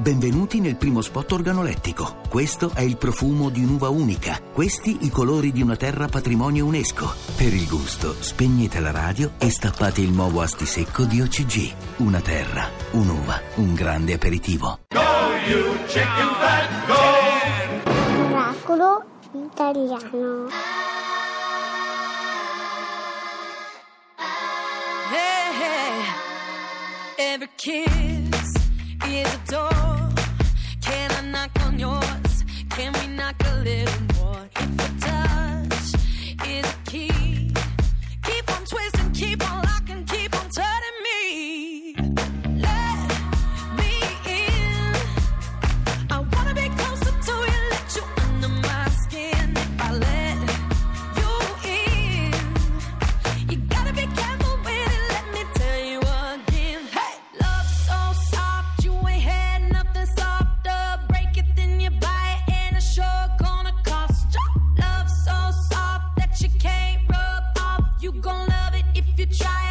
Benvenuti nel primo spot organolettico. Questo è il profumo di un'uva unica. Questi i colori di una terra patrimonio UNESCO. Per il gusto, spegnete la radio e stappate il nuovo asti secco di OCG. Una terra, un'uva, un grande aperitivo. Go, you chicken fat, go! Oracolo italiano. Hey, hey. Every kiss is a door. Keep on twisting, keep on gon' love it if you try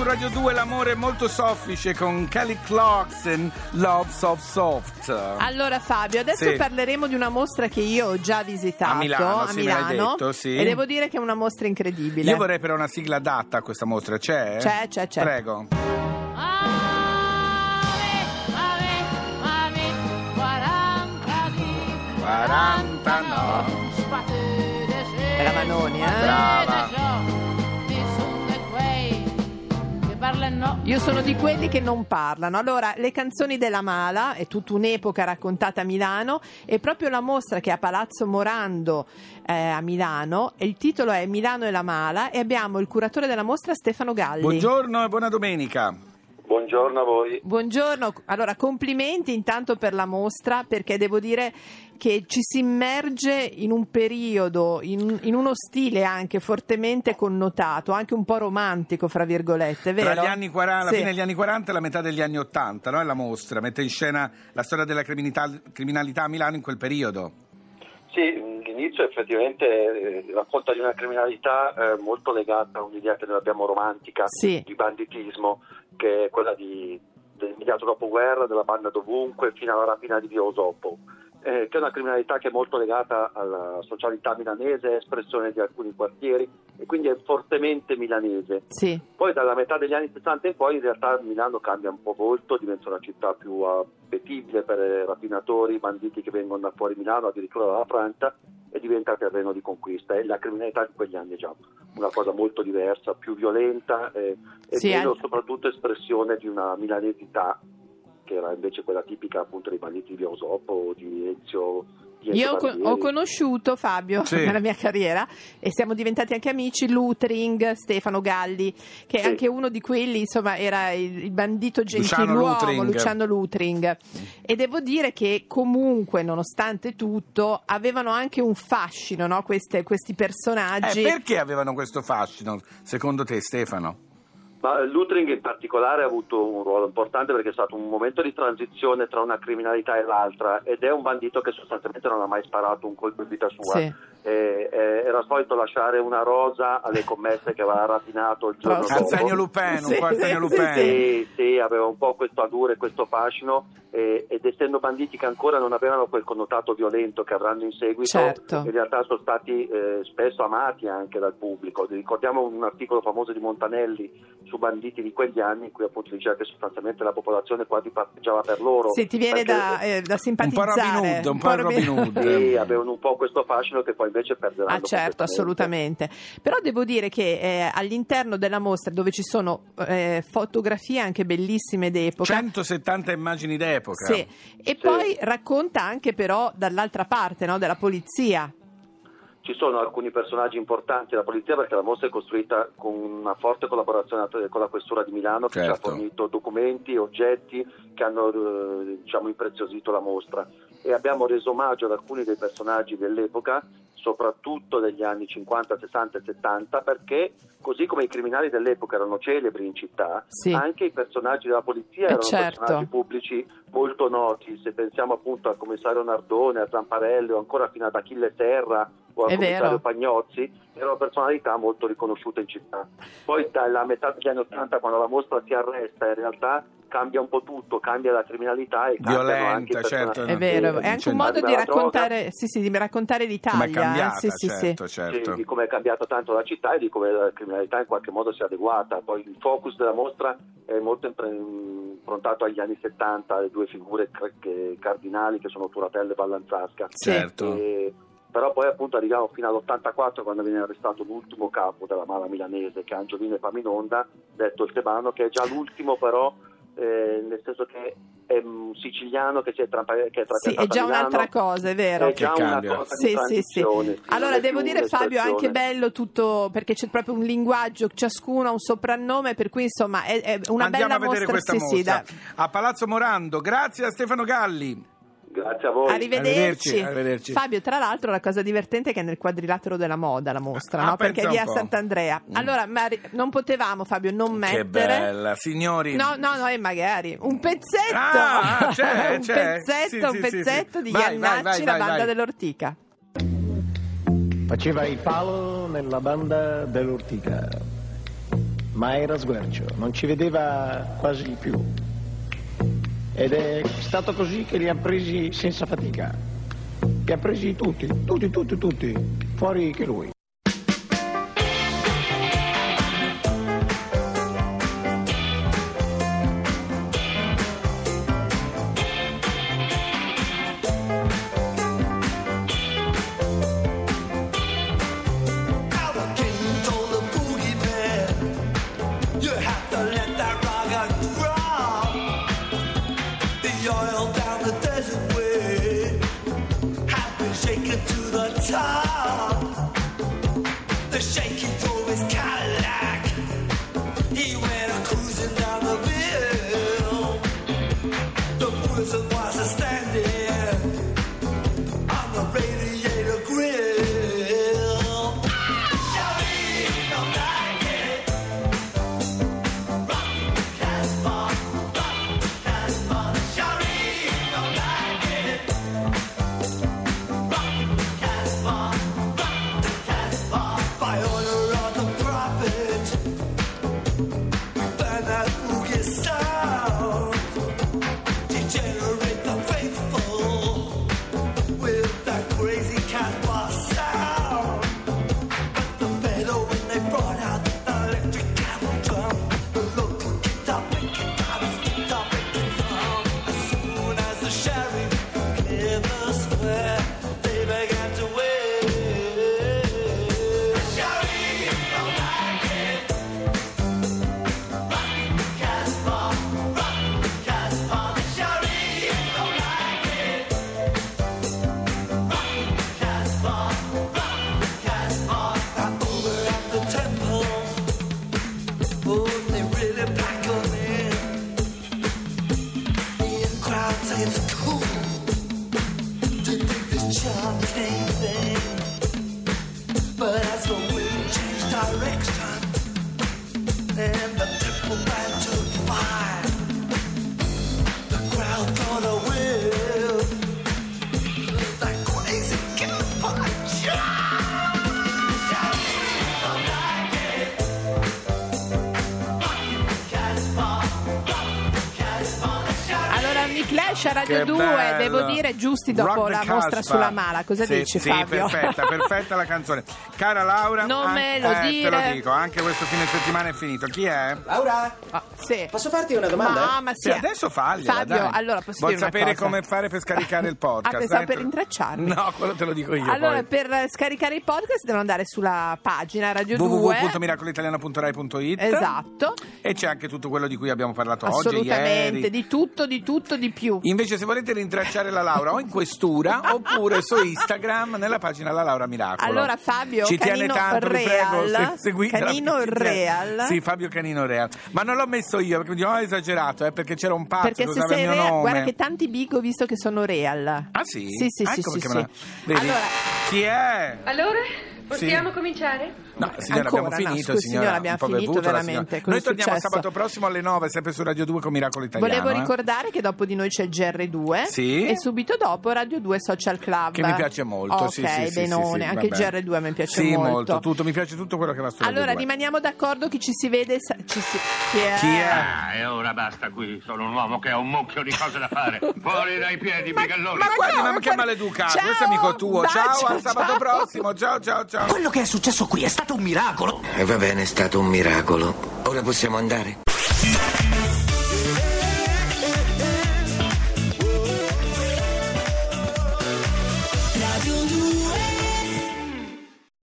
su Radio 2 l'amore è molto soffice con Kelly Clarkson, Love Soft Soft. Allora Fabio, adesso Sì. parleremo di una mostra che io ho già visitato A Milano, sì, me l'hai Milano, detto, sì. e devo dire che è una mostra incredibile. Io vorrei però una sigla adatta a questa mostra, c'è? C'è, c'è, c'è. Prego. Ave, ave, ave, 40 di 49. Era Vanoni, eh? Brava. Io Io sono di quelli che non parlano. Allora, le canzoni della Mala è tutta un'epoca raccontata a Milano e proprio la mostra che è a Palazzo Morando eh, a Milano, il titolo è Milano e la Mala e abbiamo il curatore della mostra Stefano Galli. Buongiorno e buona domenica. Buongiorno a voi. Buongiorno, allora complimenti intanto per la mostra perché devo dire che ci si immerge in un periodo, in, in uno stile anche fortemente connotato, anche un po' romantico, fra virgolette, vero? Tra gli anni 40, la Sì. fine degli anni 40 e la metà degli anni 80, no? È la mostra, mette in scena la storia della criminalità, criminalità a Milano in quel periodo. Sì, l'inizio effettivamente eh, racconta di una criminalità eh, molto legata a un'idea che noi abbiamo romantica Sì. di banditismo, che è quella di, dell'immediato dopoguerra, della banda dovunque, fino alla rapina di Via Osopo. eh, che è una criminalità che è molto legata alla socialità milanese, espressione di alcuni quartieri e quindi è fortemente milanese. Sì. Poi dalla metà degli anni 60 in poi in realtà Milano cambia un po' volto, diventa una città più appetibile per rapinatori, banditi che vengono da fuori Milano, addirittura dalla Francia, e diventa terreno di conquista. E la criminalità di quegli anni è già una cosa molto diversa, più violenta eh, e Sì, meno anche- soprattutto espressione di una milanesità che era invece quella tipica appunto dei banditi di Osopo o di Ezio Io bandieri. ho conosciuto Fabio Sì. nella mia carriera e siamo diventati anche amici, Lutring, Stefano Galli, che è Sì. anche uno di quelli, insomma, era il, il bandito Luciano gentiluomo, Lutring. Luciano Lutring. E devo dire che comunque, nonostante tutto, avevano anche un fascino, no? Queste- questi Eh, personaggi. perché avevano questo fascino, secondo te Stefano? Ma Lutring in particolare ha avuto un ruolo importante perché è stato un momento di transizione tra una criminalità e l'altra ed è un bandito che sostanzialmente non ha mai sparato un colpo in vita sua. Sì. Eh, eh, era solito lasciare una rosa alle commesse che aveva rapinato il giorno dopo. Arzegno Lupin, un Sì, po' Arzegno sì, Lupin. Sì, sì, aveva un po' questo allure, questo fascino eh, ed essendo banditi che ancora non avevano quel connotato violento che avranno in seguito, Certo. in realtà sono stati eh, spesso amati anche dal pubblico. Ricordiamo un articolo famoso di Montanelli su banditi di quegli anni in cui appunto diceva che sostanzialmente la popolazione quasi parteggiava per loro. Sì, ti viene da, eh, da Un po' simpatizzare. Robin Hood, un po' Robin Hood. Sì, avevano un po' questo fascino che poi invece perderanno. Ah certo, assolutamente. Però devo dire che eh, all'interno della mostra dove ci sono eh, fotografie anche bellissime d'epoca. 170 immagini d'epoca. Sì. E poi racconta anche però dall'altra parte no, della polizia. Ci sono alcuni personaggi importanti della polizia perché la mostra è costruita con una forte collaborazione con la Questura di Milano che ci Certo. ha fornito documenti, oggetti che hanno eh, diciamo, impreziosito la mostra e abbiamo reso omaggio ad alcuni dei personaggi dell'epoca, soprattutto degli anni 50, 60 e 70 perché così come i criminali dell'epoca erano celebri in città, Sì. anche i personaggi della polizia Eh, erano certo. personaggi pubblici molto noti, se pensiamo appunto al commissario Nardone, a Zamparelli o ancora fino ad Achille Serra al È commissario vero. Pagnozzi, erano personalità molto riconosciute in città. Poi dalla metà degli anni Ottanta, quando la mostra si arresta, in realtà cambia un po' tutto, cambia la criminalità e Violenta, anche certo. È vero, è anche un modo di raccontare, sì, sì, di raccontare l'Italia. Come è cambiata? Sì, sì, certo, sì. certo. Di come è cambiata tanto la città e di come la criminalità in qualche modo si è adeguata. Poi il focus della mostra è molto improntato agli anni 70, alle due figure cardinali che sono Turatello e Vallanzasca. Sì. Certo. E- però poi appunto arriviamo fino all'84 quando viene arrestato l'ultimo capo della mala milanese che è Angiolino Epaminonda, detto il Tebano, che è già l'ultimo però eh, nel senso che è un siciliano che, si è, trampa- che è Sì, è già un'altra cosa, è vero. È già Che una cambia. cosa di Sì, sì, sì. sì, Allora è devo dire Fabio un'espressione. anche bello tutto perché c'è proprio un linguaggio, ciascuno ha un soprannome, per cui insomma è, è una Andiamo bella a vedere mostra. questa sì, sì, mostra da- a Palazzo Morando. Grazie a Stefano Galli. Grazie a voi. Arrivederci. Arrivederci, arrivederci. Fabio, tra l'altro, la cosa divertente è che è nel quadrilatero della moda la mostra, Ah, no? perché è via. Sant'Andrea. Mm. Allora, Mari- non potevamo, Fabio, non Che mettere. bella, signori. No, no, no, e magari un pezzetto, Ah, ah, c'è, un c'è. pezzetto, Sì, un sì, pezzetto sì. di Vai, Iannacci, vai, la banda vai. dell'Ortica. Faceva il palo nella banda dell'Ortica, ma era sguercio, non ci vedeva quasi più. Ed è stato così che li ha presi senza fatica. Li ha presi tutti, tutti, tutti, tutti, fuori che lui. time. Che 2, bello. devo dire, giusti dopo Rock la mostra sulla mala. Cosa Sì, dici sì, Fabio? perfetta, perfetta la canzone. Cara Laura, Non an- me lo eh, dire. Te lo dico, anche questo fine settimana è finito. Chi è? Laura, Ah, sì. posso farti una domanda? Ma, ma sì. Sì, adesso fagliela, Fabio, dai. allora posso Vuoi dire una sapere cosa? come fare per scaricare il podcast? Ah, pensavo Dai, per rintracciarmi. No, quello te lo dico io Allora, poi. per scaricare i podcast devono andare sulla pagina Radio 2. www.miracolitaliano.rai.it Esatto, E c'è anche tutto quello di cui abbiamo parlato oggi, assolutamente, ieri. di tutto, di tutto, di più. Invece se volete rintracciare la Laura o in questura oppure su Instagram nella pagina La Laura Miracolo. Allora, Fabio Ci tiene Canino tanto, vi prego, Real, se- Canino. Real. Sì, Fabio Canino Real. Ma non l'ho messo io perché mi dicono, oh, esagerato, eh, perché c'era un pazzo Perché che se usava il mio real, nome. guarda che tanti big ho visto che sono real. Ah sì? Sì, sì, sì, Ecco sì, sì. me? Allora, Chi è? Allora, possiamo Sì. cominciare? No, signora, Ancora, abbiamo no, finito, scusi, signora. signora, abbiamo un po' finito bevuto la veramente, signora. cosa Noi è torniamo successo? sabato prossimo alle 9, sempre su Radio 2 con Miracolo Italiano. Volevo eh. ricordare che dopo di noi c'è il GR2 Sì. e subito dopo Radio 2 Social Club. Che mi piace molto, Ok, sì, sì, sì, benone, sì, sì, anche vabbè. il GR2 mi piace Sì, molto. tutto, mi piace tutto quello che va su Radio Allora, 2. rimaniamo d'accordo che ci si vede. sa- Ci si... Chi è? Chi è? Ah, e ora basta qui. Sono un uomo che ha un mucchio di cose da fare. Fuori dai piedi, bigalloni. Ma guardi, ma che maleducato, questo è amico tuo. ciao, sabato ciao. prossimo. Ciao, ciao, ciao. Quello che è successo qui è stato un miracolo. E va bene, è stato un miracolo. Ora possiamo andare?